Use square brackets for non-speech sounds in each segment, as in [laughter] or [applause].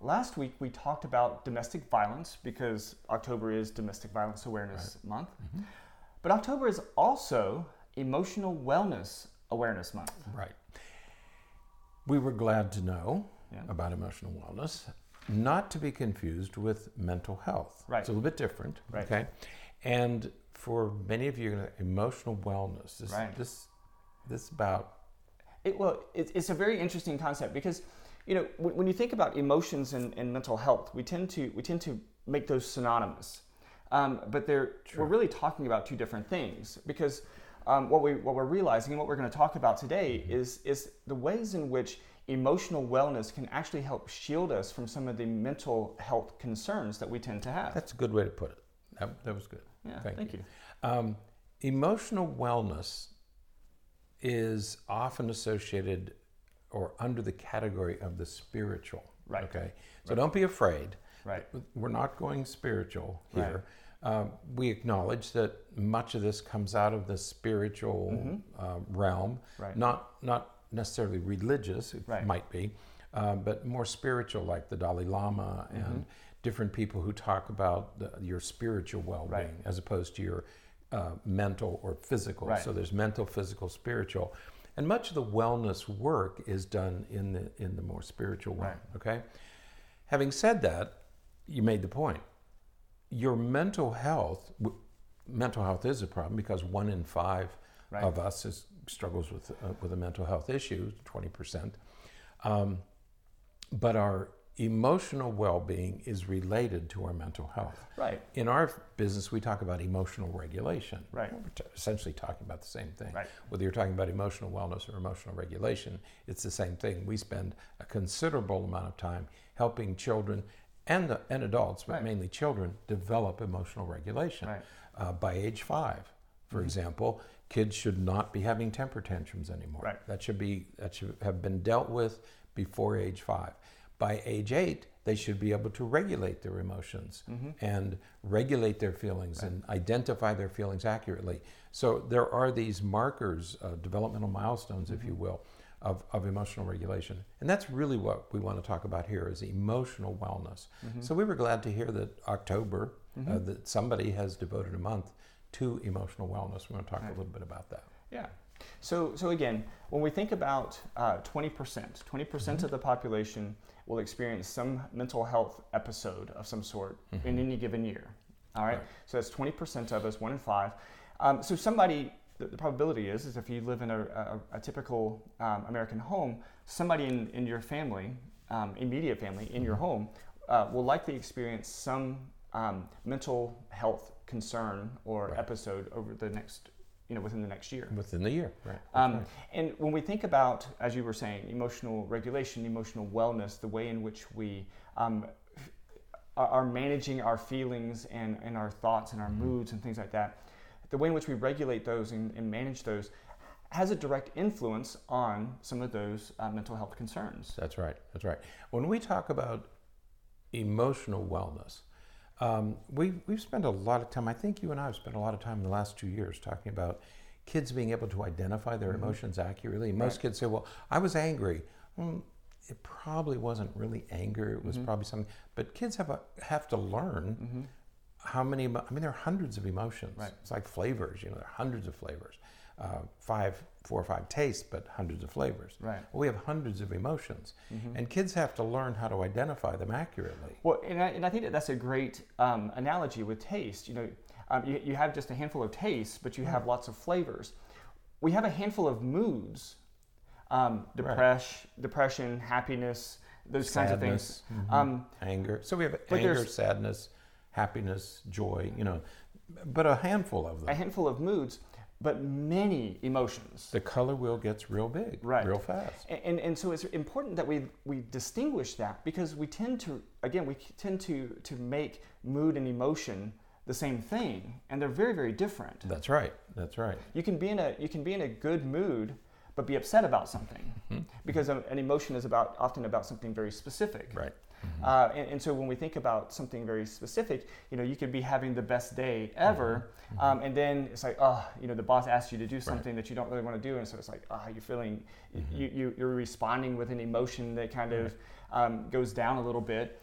Last week we talked about domestic violence because October is Domestic Violence Awareness Month. Mm-hmm. But October is also Emotional Wellness Awareness Month. Right. We were glad to know Yeah. about emotional wellness, not to be confused with mental health. Right. It's a little bit different. Right. Okay. And for many of you, emotional wellness. This, Right. This, this about It, well, it, it's a very interesting concept because, you know, when, when you think about emotions and, and mental health, we tend to we tend to make those synonymous, um, but they're we're really talking about two different things because um, what we what we're realizing and what we're going to talk about today is is the ways in which emotional wellness can actually help shield us from some of the mental health concerns that we tend to have. that's a good way to put it. That, that was good. yeah, thank thank, you. Um, emotional wellness is often associated or under the category of the spiritual. Right. Okay. So don't be afraid. Right. We're not going spiritual Right. here. Um, we acknowledge that much of this comes out of the spiritual uh, realm, Mm-hmm. Right. not not necessarily religious. It Right. might be, uh, but more spiritual, like the Dalai Lama Mm-hmm. and different people who talk about the, your spiritual well-being Right. as opposed to your uh, mental or physical. Right. So there's mental, physical, spiritual, and much of the wellness work is done in the in the more spiritual realm. Right. Okay. Having said that, you made the point. Your mental health, w- mental health is a problem because one in five Right. of us is, struggles with uh, with a mental health issue, twenty percent. Um, but our emotional well-being is related to our mental health. Right. In our business, we talk about emotional regulation. Right. We're t- essentially talking about the same thing. Right. Whether you're talking about emotional wellness or emotional regulation, it's the same thing. We spend a considerable amount of time helping children and, and adults, but Right. mainly children, develop emotional regulation. Right. Uh, by age five, for Mm-hmm. example, kids should not be having temper tantrums anymore. Right. That should be that should have been dealt with before age five. By age eight, they should be able to regulate their emotions Mm-hmm. and regulate their feelings and identify their feelings accurately. So there are these markers, uh, developmental milestones, if Mm-hmm. you will, of, of emotional regulation. And that's really what we want to talk about here is emotional wellness. Mm-hmm. So we were glad to hear that October, uh, that somebody has devoted a month to emotional wellness. We're going to talk a little bit about that. Yeah. So, so again, when we think about uh, 20%, 20% of the population will experience some mental health episode of some sort in any given year. All right. Right. So that's 20% of us, one in five. Um, so somebody, the, the probability is, is if you live in a, a, a typical um, American home, somebody in, in your family, um, immediate family, in your home, uh, will likely experience some um, mental health concern or Right. episode over the next, you know, within the next year. Within the year, right? Um, right. And when we think about, as you were saying, emotional regulation, emotional wellness, the way in which we um, f- are are managing our feelings and, and our thoughts and our Mm-hmm. moods and things like that, the way in which we regulate those and, and manage those has a direct influence on some of those uh, mental health concerns. That's right. That's right. When we talk about emotional wellness, um, we, we've spent a lot of time, I think you and I have spent a lot of time in the last two years talking about kids being able to identify their mm-hmm. emotions accurately. Most Right. kids say, well, I was angry. Well, it probably wasn't really anger. It was mm-hmm. probably something. But kids have, a, have to learn mm-hmm. how many, I mean, there are hundreds of emotions. Right. It's like flavors, you know, there are hundreds of flavors. Uh, five, four or five tastes, but hundreds of flavors. Right. Well, we have hundreds of emotions, and kids have to learn how to identify them accurately. Well, and I, and I think that that's a great um, analogy with taste. You know, um, you, you have just a handful of tastes, but you have lots of flavors. We have a handful of moods: um, depression, depression, happiness, those kinds of things. Sadness, Um, Anger. So we have anger, sadness, happiness, joy. You know, but a handful of them. a handful of moods, but many emotions. the color wheel gets real big, Right. real fast. And, and, and so it's important that we, we distinguish that because we tend to, again, we tend to, to make mood and emotion the same thing, and they're very, very different. That's right. That's right. You can be in a you can be in a good mood, but be upset about something, Mm-hmm. because an emotion is about often about something very specific. Right. Mm-hmm. Uh, and, and, so when we think about something very specific, you know, you could be having the best day ever, mm-hmm. um, and then it's like, oh, you know, the boss asks you to do something right. that you don't really want to do, and so it's like, oh, you're feeling, mm-hmm. you, you, you're responding with an emotion that kind of um, goes down a little bit.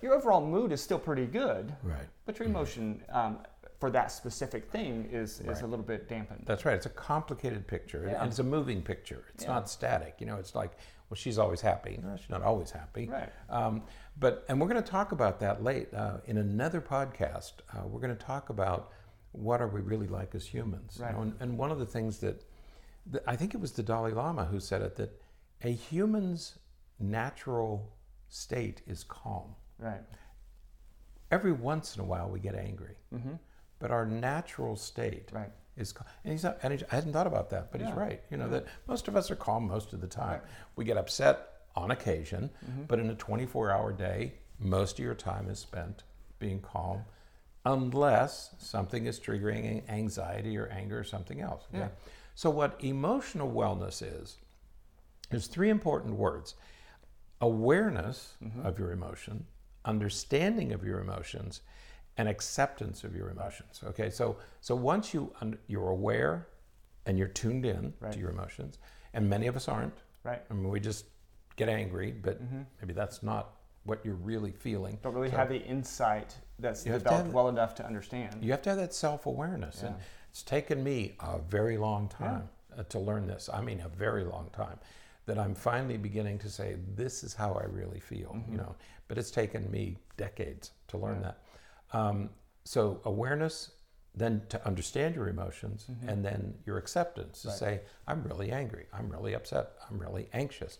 Your overall mood is still pretty good, right? But your mm-hmm. emotion um, for that specific thing is, right. is a little bit dampened. That's right. It's a complicated picture. Yeah. And it's a moving picture. It's Yeah. not static. You know, it's like, well, she's always happy. No, she's not always happy. Right. Um, but and we're going to talk about that late uh, in another podcast. Uh, we're going to talk about what are we really like as humans. you Right. know, and, and one of the things that, that I think it was the Dalai Lama who said it that a human's natural state is calm. Right. Every once in a while we get angry, Mm-hmm. but our natural state Right. Is cal- and he's not and he, I hadn't thought about that, but he's right. You know Yeah. that most of us are calm most of the time. Right. We get upset on occasion, Mm-hmm. but in a 24-hour day, most of your time is spent being calm, unless something is triggering anxiety or anger or something else. okay? Yeah. So what emotional wellness is is three important words: awareness Mm-hmm. of your emotion, understanding of your emotions, and acceptance of your emotions. Okay, so so once you un- you're aware and you're tuned in Right. to your emotions, and many of us aren't. Right. I mean, we just get angry, but Mm-hmm. maybe that's not what you're really feeling. Don't really So have the insight that's developed well enough to understand. You have to have that self awareness, and it's taken me a very long time uh, to learn this. I mean, a very long time. That I'm finally beginning to say, this is how I really feel, Mm-hmm. you know. But it's taken me decades to learn that. Um, so awareness, then to understand your emotions, and then your acceptance to Mm-hmm. Right. say, I'm really angry, I'm really upset, I'm really anxious.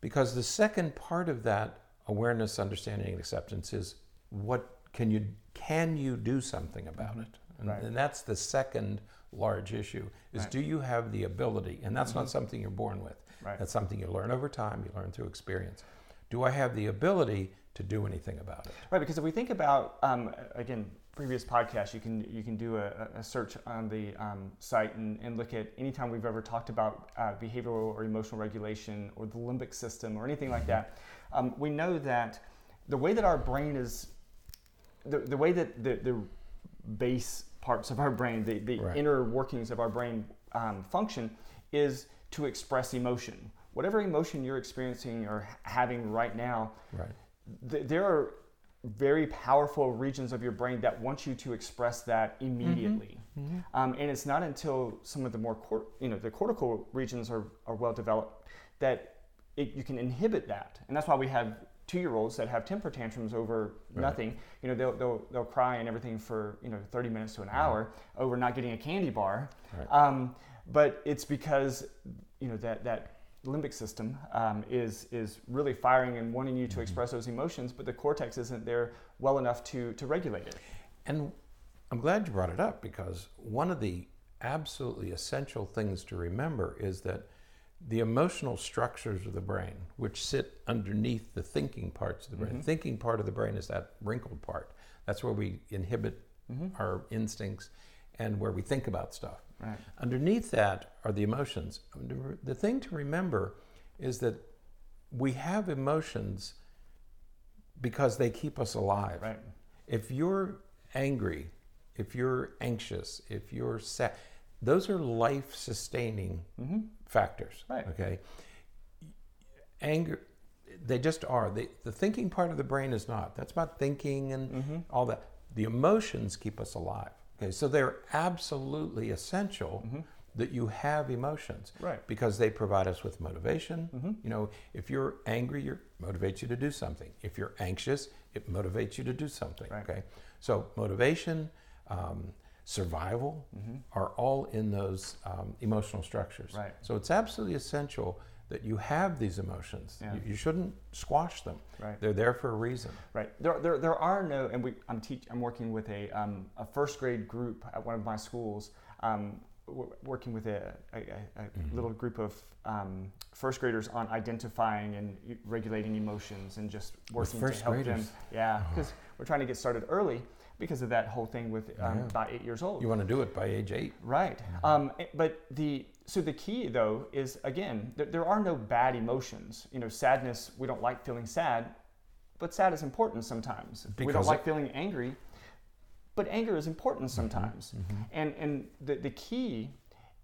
Because the second part of that awareness, understanding, and acceptance is what can you can you do something about it? And, Mm-hmm. Right. and that's the second large issue is Right. Mm-hmm. do you have the ability? And that's not something you're born with. Right. That's something you learn over time, you learn through experience. Do I have the ability to do anything about it? Right, because if we think about um, again previous podcasts, you can you can do a, a search on the um, site and, and look at anytime we've ever talked about uh, behavioral or emotional regulation or the limbic system or anything like that. Um, we know that the way that our brain is, the, the way that the, the base parts of our brain, the, the Right. inner workings of our brain um, function, is to express emotion. Whatever emotion you're experiencing or having right now, Right. Th- there are very powerful regions of your brain that want you to express that immediately. Um, and it's not until some of the more, cor- you know, the cortical regions are, are well developed that it, you can inhibit that. And that's why we have two-year-olds that have temper tantrums over Right. nothing. You know, they'll, they'll, they'll cry and everything for, you know, 30 minutes to an hour over not getting a candy bar. Right. Um, but it's because, you know, that, that limbic system um, is, is really firing and wanting you to Mm-hmm. express those emotions, but the cortex isn't there well enough to, to regulate it. And I'm glad you brought it up because one of the absolutely essential things to remember is that the emotional structures of the brain, which sit underneath the thinking parts of the brain, the thinking part of the brain is that wrinkled part. That's where we inhibit our instincts and where we think about stuff. Right. Underneath that are the emotions. The thing to remember is that we have emotions because they keep us alive. Right. If you're angry, if you're anxious, if you're sad, those are life sustaining mm-hmm. factors. Right. Okay. Anger, they just are. They, the thinking part of the brain is not. That's about thinking and mm-hmm. all that. The emotions keep us alive. Okay. So they're absolutely essential that you have emotions. Right. Because they provide us with motivation. You know, if you're angry, it motivates you to do something. If you're anxious, it motivates you to do something. Right. Okay. So motivation, um, survival are all in those um, emotional structures. Right. So it's absolutely essential that you have these emotions. Yeah. You, you shouldn't squash them. Right. They're there for a reason. Right. There, there, there are no, and we, I'm teach, I'm working with a, um, a first grade group at one of my schools. Um, w- working with a, a, a Mm-hmm. little group of um, first graders on identifying and e- regulating emotions and just working to help graders? them. Yeah, because we're trying to get started early because of that whole thing with um, Yeah. about eight years old. You want to do it by age eight. Right. Um, eh, but the so the key though is again there, there are no bad emotions. You know, sadness. We don't like feeling sad. but sad is important sometimes. we don't like feeling angry, but anger is important sometimes. Mm-hmm. And and the, the key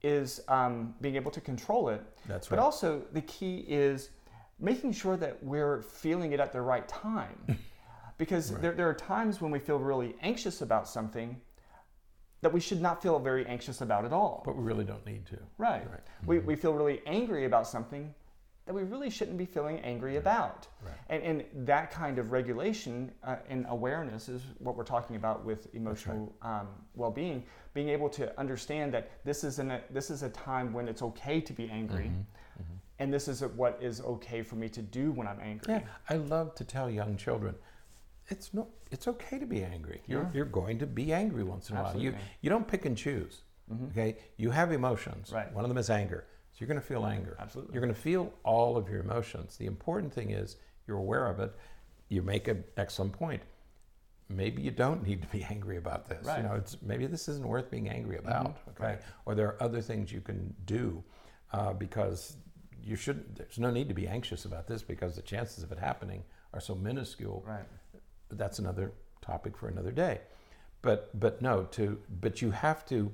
is um, being able to control it. That's right But also the key is making sure that we're feeling it at the right time. [laughs] because there, there are times when we feel really anxious about something that we should not feel very anxious about at all. But we really don't need to. Right. Right. We, we feel really angry about something that we really shouldn't be feeling angry about. Right. And, and that kind of regulation uh, and awareness is what we're talking about with emotional um, well-being. Being able to understand that this is an, a, this is a time when it's okay to be angry, Mm-hmm. and this is what is okay for me to do when I'm angry. Yeah, I love to tell young children, it's no, it's okay to be angry. You're, Yeah. you're going to be angry once in a while. You, you don't pick and choose. Okay, you have emotions. Right. One of them is anger. So you're going to feel anger. Absolutely. You're going to feel all of your emotions. The important thing is you're aware of it. You make an excellent point. Maybe you don't need to be [laughs] angry about this. Right. You know, it's maybe this isn't worth being angry about. Okay, Right. or there are other things you can do uh, because you shouldn't. There's no need to be anxious about this because the chances of it happening are so minuscule. Right. But that's another topic for another day. But but no, to but you have to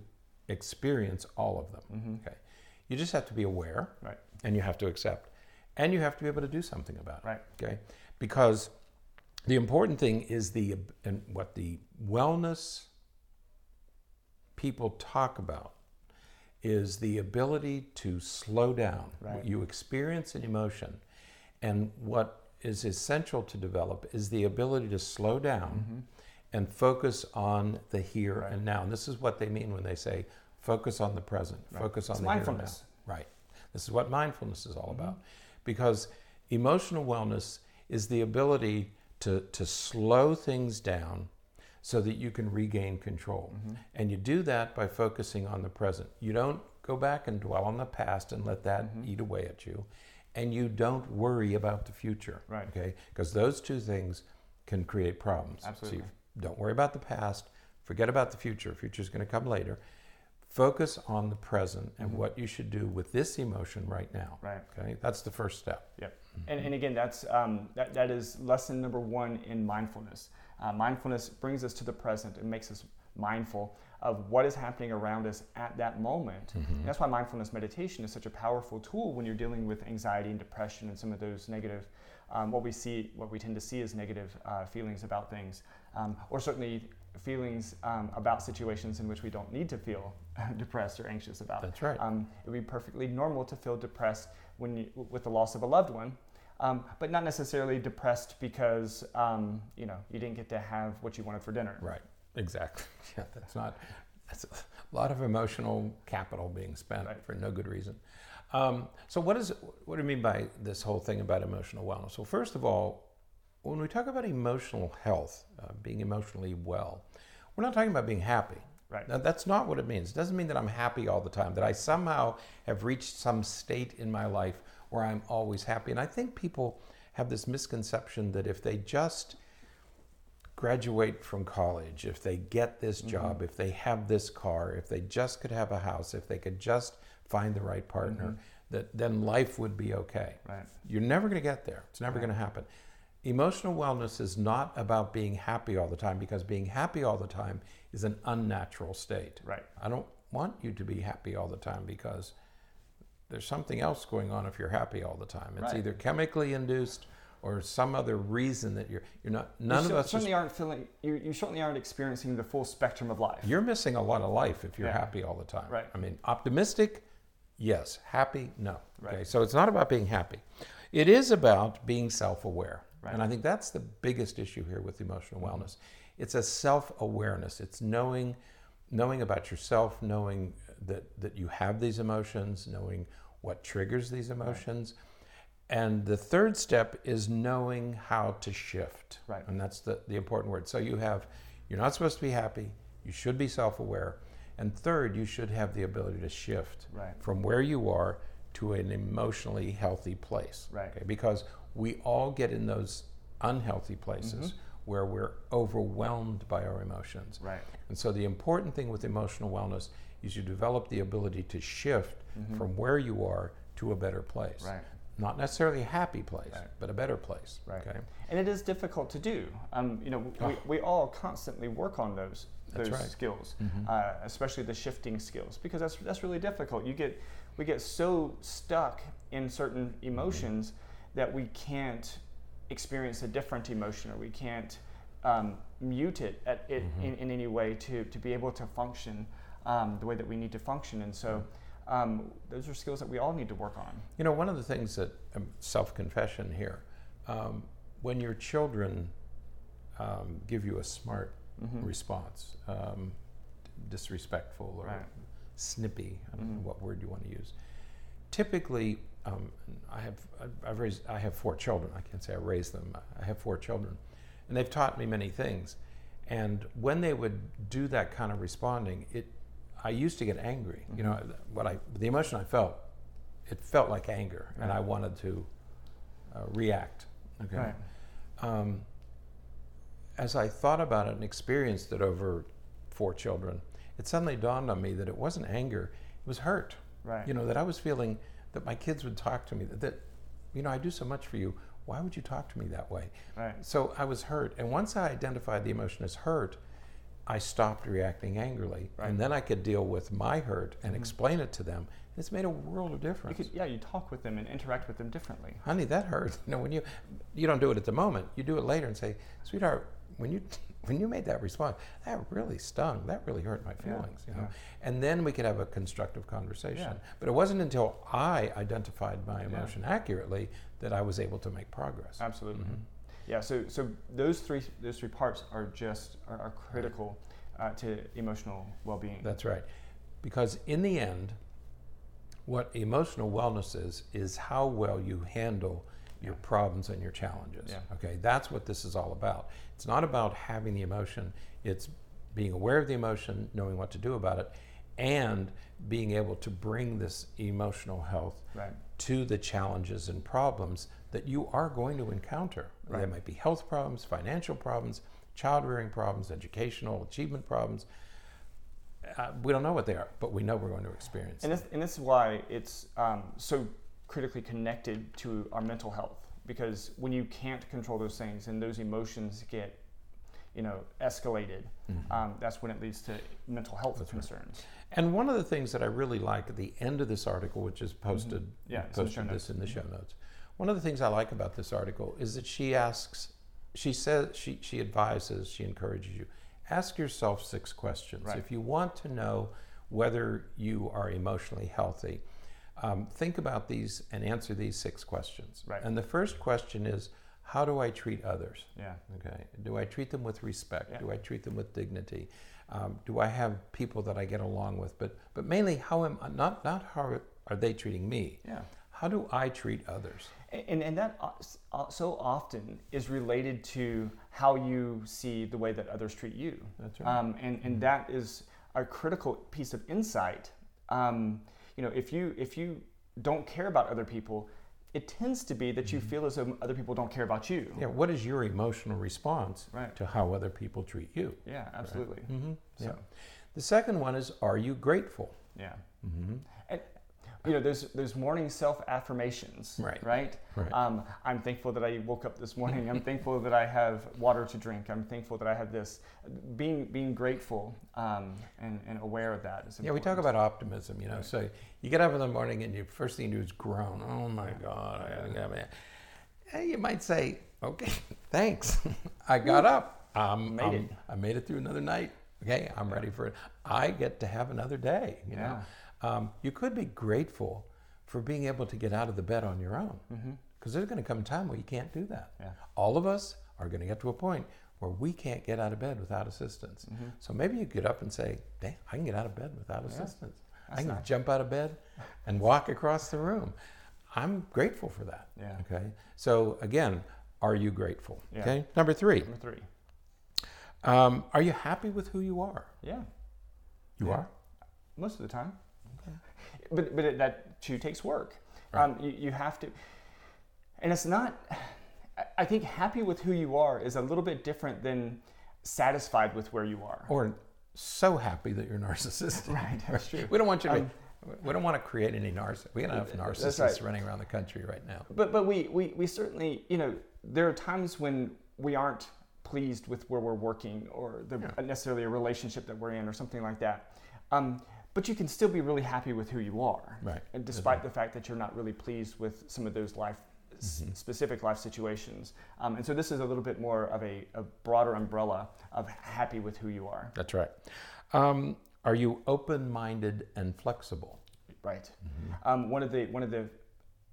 experience all of them. Mm-hmm. Okay, you just have to be aware, Right. and you have to accept, and you have to be able to do something about it. Right. Okay, because the important thing is the and what the wellness people talk about is the ability to slow down. Right. You experience an emotion, and what is essential to develop is the ability to slow down and focus on the here Mm-hmm. Right. and now. And this is what they mean when they say focus on the present, focus on It's the here and now. mindfulness. Right. This is what mindfulness is all Mm-hmm. about. Because emotional wellness is the ability to, to slow things down so that you can regain control. Mm-hmm. And you do that by focusing on the present. You don't go back and dwell on the past and let that Mm-hmm. eat away at you. And you don't worry about the future. Right. Okay? Because those two things can create problems. Absolutely. So you don't worry about the past, forget about the future. Future's going to come later. Focus on the present and what you should do with this emotion right now. Mm-hmm. Right. Okay, that's the first step. Yep. And, and again, that's um, that, that is lesson number one in mindfulness. Uh, mindfulness brings us to the present and makes us mindful of what is happening around us at that moment. And that's why mindfulness meditation is such a powerful tool when you're dealing with anxiety and depression and some of those negative, um, what we see, what we tend to see as negative uh, feelings about things, um, or certainly feelings um, about situations in which we don't need to feel [laughs] depressed or anxious about. That's right. Um, it would be perfectly normal to feel depressed when you, with the loss of a loved one, um, but not necessarily depressed because um, you know you didn't get to have what you wanted for dinner. Right. Exactly. [laughs] Yeah, that's not. That's a lot of emotional capital being spent Right. for no good reason. Um, so, what is what do you mean by this whole thing about emotional wellness? Well, first of all, when we talk about emotional health, uh, being emotionally well, we're not talking about being happy. Right. Now, that's not what it means. It doesn't mean that I'm happy all the time, that I somehow have reached some state in my life where I'm always happy. And I think people have this misconception that if they just graduate from college, if they get this mm-hmm. job, if they have this car, if they just could have a house, if they could just find the right partner, mm-hmm. that then life would be okay. Right. You're never going to get there. It's never going to happen. Emotional wellness is not about being happy all the time because being happy all the time is an unnatural state. Right. I don't want you to be happy all the time because there's something else going on if you're happy all the time. It's Right. either chemically induced or some other reason that you're you're not none you of us certainly aren't feeling. You, you certainly aren't experiencing the full spectrum of life. You're missing a lot of life if you're Yeah. happy all the time. Right. I mean, optimistic, yes. Happy, no. Right. Okay. So it's not about being happy. It is about being self-aware. Right. And I think that's the biggest issue here with emotional mm-hmm. wellness. It's a self-awareness. It's knowing knowing about yourself, knowing that that you have these emotions, knowing what triggers these emotions. And the third step is knowing how to shift. Right. And that's the, the important word. So you have, you're not supposed to be happy. You should be self aware. And third, you should have the ability to shift Right. from where you are to an emotionally healthy place. Right. Okay? Because we all get in those unhealthy places mm-hmm. where we're overwhelmed by our emotions. Right. And so the important thing with emotional wellness is you develop the ability to shift mm-hmm. from where you are to a better place. Right. Not necessarily a happy place, Right. but a better place. Right. Okay. And it is difficult to do. Um, you know, we, Oh. we all constantly work on those those right. skills, Mhm. uh, especially the shifting skills, because that's that's really difficult. You get we get so stuck in certain Mm-hmm. emotions that we can't experience a different emotion, or we can't um, mute it at it Mhm. in, in any way to to be able to function um, the way that we need to function. And so. Um, those are skills that we all need to work on. You know, one of the things that um, self confession here, um, when your children um, give you a smart Mhm. response, um, disrespectful or Right. snippy, I don't Mhm. know what word you want to use. Typically, um, I have I've raised I have four children. I can't say I raised them. I have four children, and they've taught me many things. And when they would do that kind of responding, it I used to get angry. You know, what I the emotion I felt, it felt like anger, and I wanted to uh, react. Okay. Right. Um, as I thought about it and experienced it over four children, it suddenly dawned on me that it wasn't anger; it was hurt. Right. You know, that I was feeling that my kids would talk to me that, that you know, I do so much for you. Why would you talk to me that way? Right. So I was hurt, and once I identified the emotion as hurt, I stopped reacting angrily, Right. and then I could deal with my hurt and explain it to them. It's made a world of difference. You could, yeah, you talk with them and interact with them differently. honey, that hurt. [laughs] You know, when you you don't do it at the moment, you do it later and say, sweetheart, when you [laughs] when you made that response, that really stung. That really hurt my Yeah, feelings. You know, yeah. and then we could have a constructive conversation. Yeah. But it wasn't until I identified my Yeah. emotion accurately that I was able to make progress. Absolutely. Mhm. Yeah. So so those three those three parts are just are, are critical uh, to emotional well-being. That's right. Because in the end, what emotional wellness is, is how well you handle your problems and your challenges. Yeah. Okay, that's what this is all about. It's not about having the emotion, it's being aware of the emotion, knowing what to do about it, and being able to bring this emotional health right. To the challenges and problems that you are going to encounter. There might be health problems, financial problems, child rearing problems, educational achievement problems. Uh, we don't know what they are, but we know we're going to experience. And them. this, and this is why it's um, so critically connected to our mental health because when you can't control those things and those emotions get you know escalated um, that's when it leads to mental health Mm-hmm. That's right. concerns And one of the things that I really like at the end of this article, which is posted, Mm-hmm. Yeah, it's in the posted this in the show notes. One of the things I like about this article is that she asks, she says, she, she advises, she encourages you, ask yourself six questions. Right. If you want to know whether you are emotionally healthy, um, think about these and answer these six questions. Right. And the first question is, how do I treat others? yeah Okay. Do I treat them with respect? Yeah. Do I treat them with dignity? Um, do I have people that I get along with? But but mainly, how am not not how are they treating me? yeah How do I treat others? and, and that s- o- so often is related to how you see the way that others treat you That's right. um, and, and that is a critical piece of insight um, you know if you if you don't care about other people it tends to be that you feel as though other people don't care about you Yeah. What is your emotional response Right. to how other people treat you? yeah absolutely Mm-hmm. So- Yeah. The second one is, are you grateful? yeah Mm-hmm. and you know there's there's morning self affirmations Right. right Right. Um, I'm thankful that I woke up this morning. I'm thankful that I have water to drink. I'm thankful that I have this. Being being grateful um, and, and aware of that is Yeah, we talk about optimism, you know. Right. So you get up in the morning and your first thing you do is groan. Oh my God, I gotta get up. Hey, you might say, okay, [laughs] thanks. [laughs] I got up. Um, Made it. I made it through another night. Okay, I'm ready for it. I get to have another day. You know, um, you could be grateful for being able to get out of the bed on your own, because there's going to come a time where you can't do that. Yeah. All of us are going to get to a point where we can't get out of bed without assistance. So maybe you get up and say, "Dang, I can get out of bed without assistance. I can nice. jump out of bed and walk across the room." I'm grateful for that. Yeah. Okay. So again, are you grateful? Yeah. Okay. Number three, Number three. um, are you happy with who you are? Yeah, You Yeah. are. most of the time. But but it, that too takes work. Right. Um, you, you have to, and it's not. I- think happy with who you are is a little bit different than satisfied with where you are. Or so happy that you're narcissistic. [laughs] Right, that's true. We don't want you to. Um, We don't want to create any narcissists. We got enough narcissists right. running around the country right now. But but we, we we certainly you know there are times when we aren't pleased with where we're working or the, Yeah. necessarily a relationship that we're in or something like that. Um, but you can still be really happy with who you are, Right. And despite the fact that you're not really pleased with some of those life s- specific life situations, um, and so this is a little bit more of a, a broader umbrella of happy with who you are, That's right. Um, are you open-minded and flexible? right? Um, one of the one of the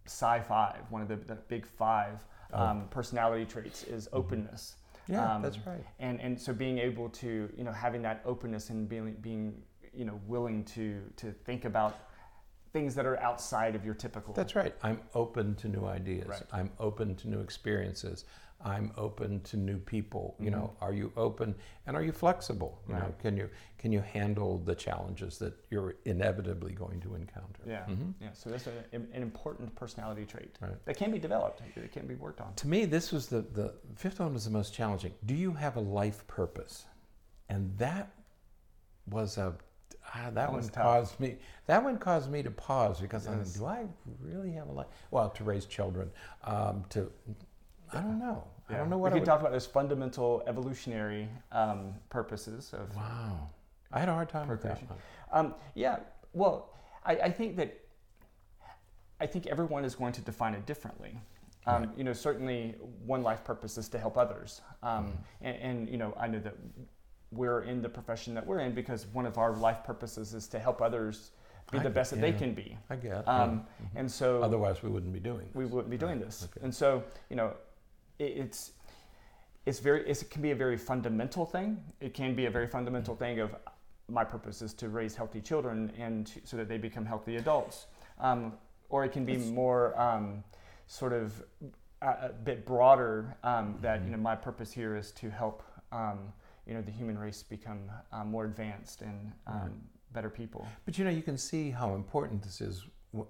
Psi Five, one of the, the big five um, personality traits is openness. Yeah, Um, that's right. and and so being able to you know having that openness and being being you know willing to to think about things that are outside of your typical That's right. I'm open to new ideas. Right. I'm open to new experiences. I'm open to new people. You know, Mm-hmm. are you open and are you flexible? You know, can you can you handle the challenges that you're inevitably going to encounter? yeah Mhm. yeah so that's a, an important personality trait Right. that can be developed it can be worked on To me, this was the the fifth one was the most challenging. Do you have a life purpose? And that was a ah, that one tough. caused me that one caused me to pause because I Yes. think, do I really have a life? Well, to raise children, um, to I don't know. I don't know what we I can talk about those fundamental evolutionary um, purposes of Wow, I had a hard time with that. Um, yeah, well, I, I think that I think everyone is going to define it differently. Um, Right. You know, certainly one life purpose is to help others, um, and, and you know, I know that we're in the profession that we're in because one of our life purposes is to help others be I the get- best that they can be. I get. Um, yeah. And so Otherwise, we wouldn't be doing. This. we wouldn't be doing this. okay. And so, you know, it, it's it's very it's, it can be a very fundamental thing. It can be a very fundamental thing of my purpose is to raise healthy children and to, so that they become healthy adults. Um, or it can be more um, sort of a, a bit broader um, that Mm-hmm. you know my purpose here is to help um, you know the human race become um, more advanced and um, Right. better people. But you know, you can see how important this is w-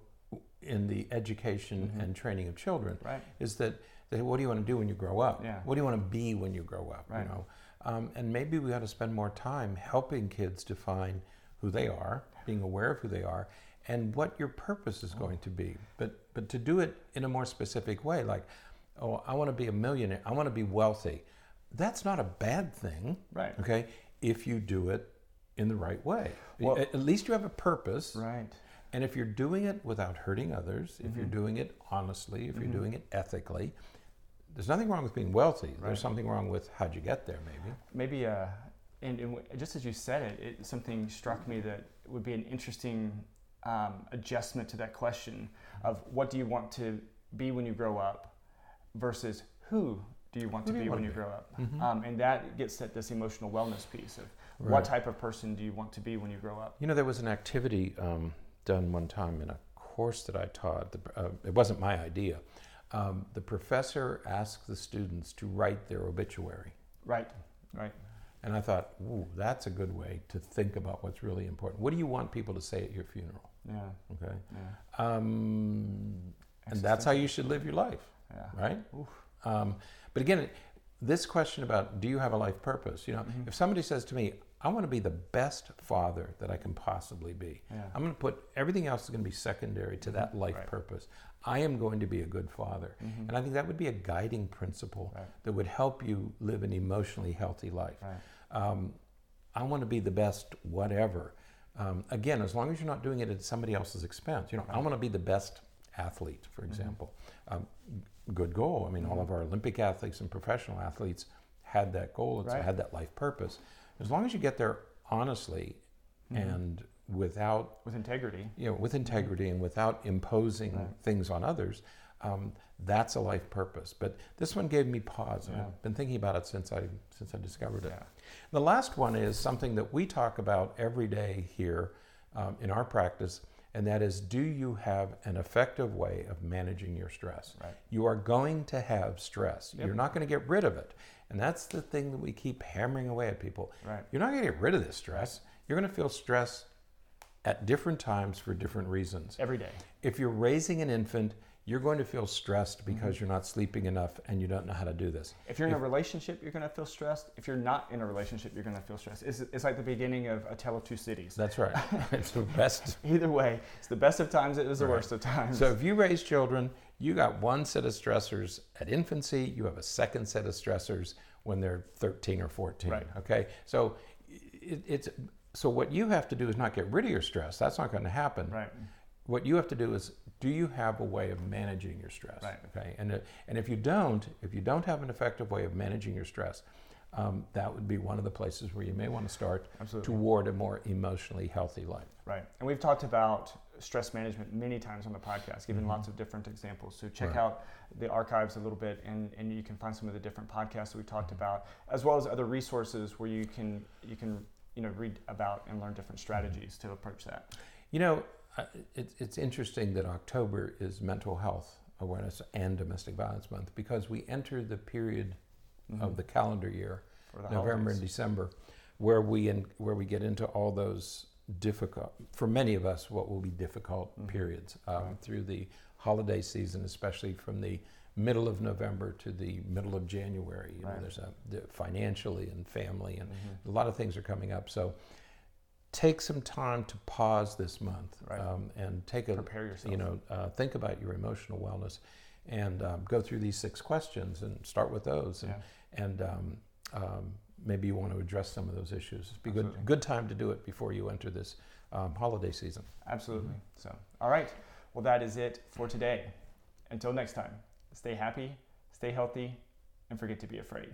in the education Mhm. and training of children. Right. Is that they, what do you want to do when you grow up? Yeah. What do you want to be when you grow up? Right. You know, um, and maybe we ought to spend more time helping kids define who they are, being aware of who they are, and what your purpose is going to be. But but to do it in a more specific way, like, oh, I want to be a millionaire. I want to be wealthy. That's not a bad thing. Right. Okay, if you do it in the right way. Well- at, least you have a purpose. Right. And if you're doing it without hurting others, if you're Mm-hmm. doing it honestly, if you're doing it ethically, there's nothing wrong with being wealthy. Right. There's something wrong with how'd you get there, maybe. maybe uh, and, and w- just as you said it, it, something struck me that would be an interesting um, adjustment to that question of what do you want to be when you grow up versus who do you want to be when you be? grow up Mhm. um, and that gets at this emotional wellness piece of Right. what type of person do you want to be when you grow up You know, there was an activity um, done one time in a course that I taught. The, uh, it wasn't my idea. Um, the professor asked the students to write their obituary. right right And I thought, ooh, that's a good way to think about what's really important. What do you want people to say at your funeral? yeah Okay. yeah Um, and that's how you should live your life. yeah right? Um, but again, this question about do you have a life purpose? You know, Mm-hmm. if somebody says to me, I want to be the best father that I can possibly be, Yeah. I'm going to put everything else is going to be secondary to that life Right. purpose. I am going to be a good father. Mhm. And I think that would be a guiding principle Right. that would help you live an emotionally healthy life. right Um, I want to be the best whatever. Um, again, as long as you're not doing it at somebody else's expense. You know, I want to be the best athlete, for example. Um, good goal. I mean, all of our Olympic athletes and professional athletes had that goal. It's Right. had that life purpose. As long as you get there honestly and without with integrity you know, with integrity and without imposing Right. things on others, um, that's a life purpose. But this one gave me pause. and Yeah. I've been thinking about it since I since I discovered it. Yeah. The last one is something that we talk about every day here um, in our practice, and that is: Do you have an effective way of managing your stress? Right. You are going to have stress. Yep. You're not going to get rid of it, and that's the thing that we keep hammering away at people. Right. You're not going to get rid of this stress. You're going to feel stress at different times for different reasons. every day If you're raising an infant, you're going to feel stressed mm-hmm. because you're not sleeping enough and you don't know how to do this. If you're in a relationship, you're going to feel stressed. If you're not in a relationship, you're going to feel stressed. It's, it's like the beginning of A Tale of Two Cities. That's right. [laughs] it's the best. Either way, it's the best of times, it is the Right. worst of times. So if you raise children, you got one set of stressors at infancy, you have a second set of stressors when they're 13 or 14. Right. Okay. So it, it's so what you have to do is not get rid of your stress. That's not going to happen. right. What you have to do is do you have a way of managing your stress? Right. Okay. And and if you don't, if you don't have an effective way of managing your stress, um, that would be one of the places where you may want to start Absolutely. toward a more emotionally healthy life. Right. And we've talked about stress management many times on the podcast, given lots of different examples. So check Right. out the archives a little bit and, and you can find some of the different podcasts that we've talked about, as well as other resources where you can you can you know read about and learn different strategies to approach that. You know, uh, it, it's interesting that October is Mental Health Awareness and Domestic Violence Month because we enter the period of the calendar year, the November holidays. and December, where we in, where we get into all those difficult, for many of us, what will be difficult Mhm. periods um, Right. through the holiday season, especially from the middle of November to the middle of January. You know, there's a the, financially and family and Mhm. a lot of things are coming up. So take some time to pause this month Right. um, and take a Prepare yourself. you know uh, think about your emotional wellness and um, go through these six questions and start with those and, Yeah. and um, um, maybe you want to address some of those issues. It'd be good Absolutely. good time to do it before you enter this um, holiday season. Absolutely. So, all right. Well, that is it for today. Until next time, stay happy, stay healthy, and forget to be afraid.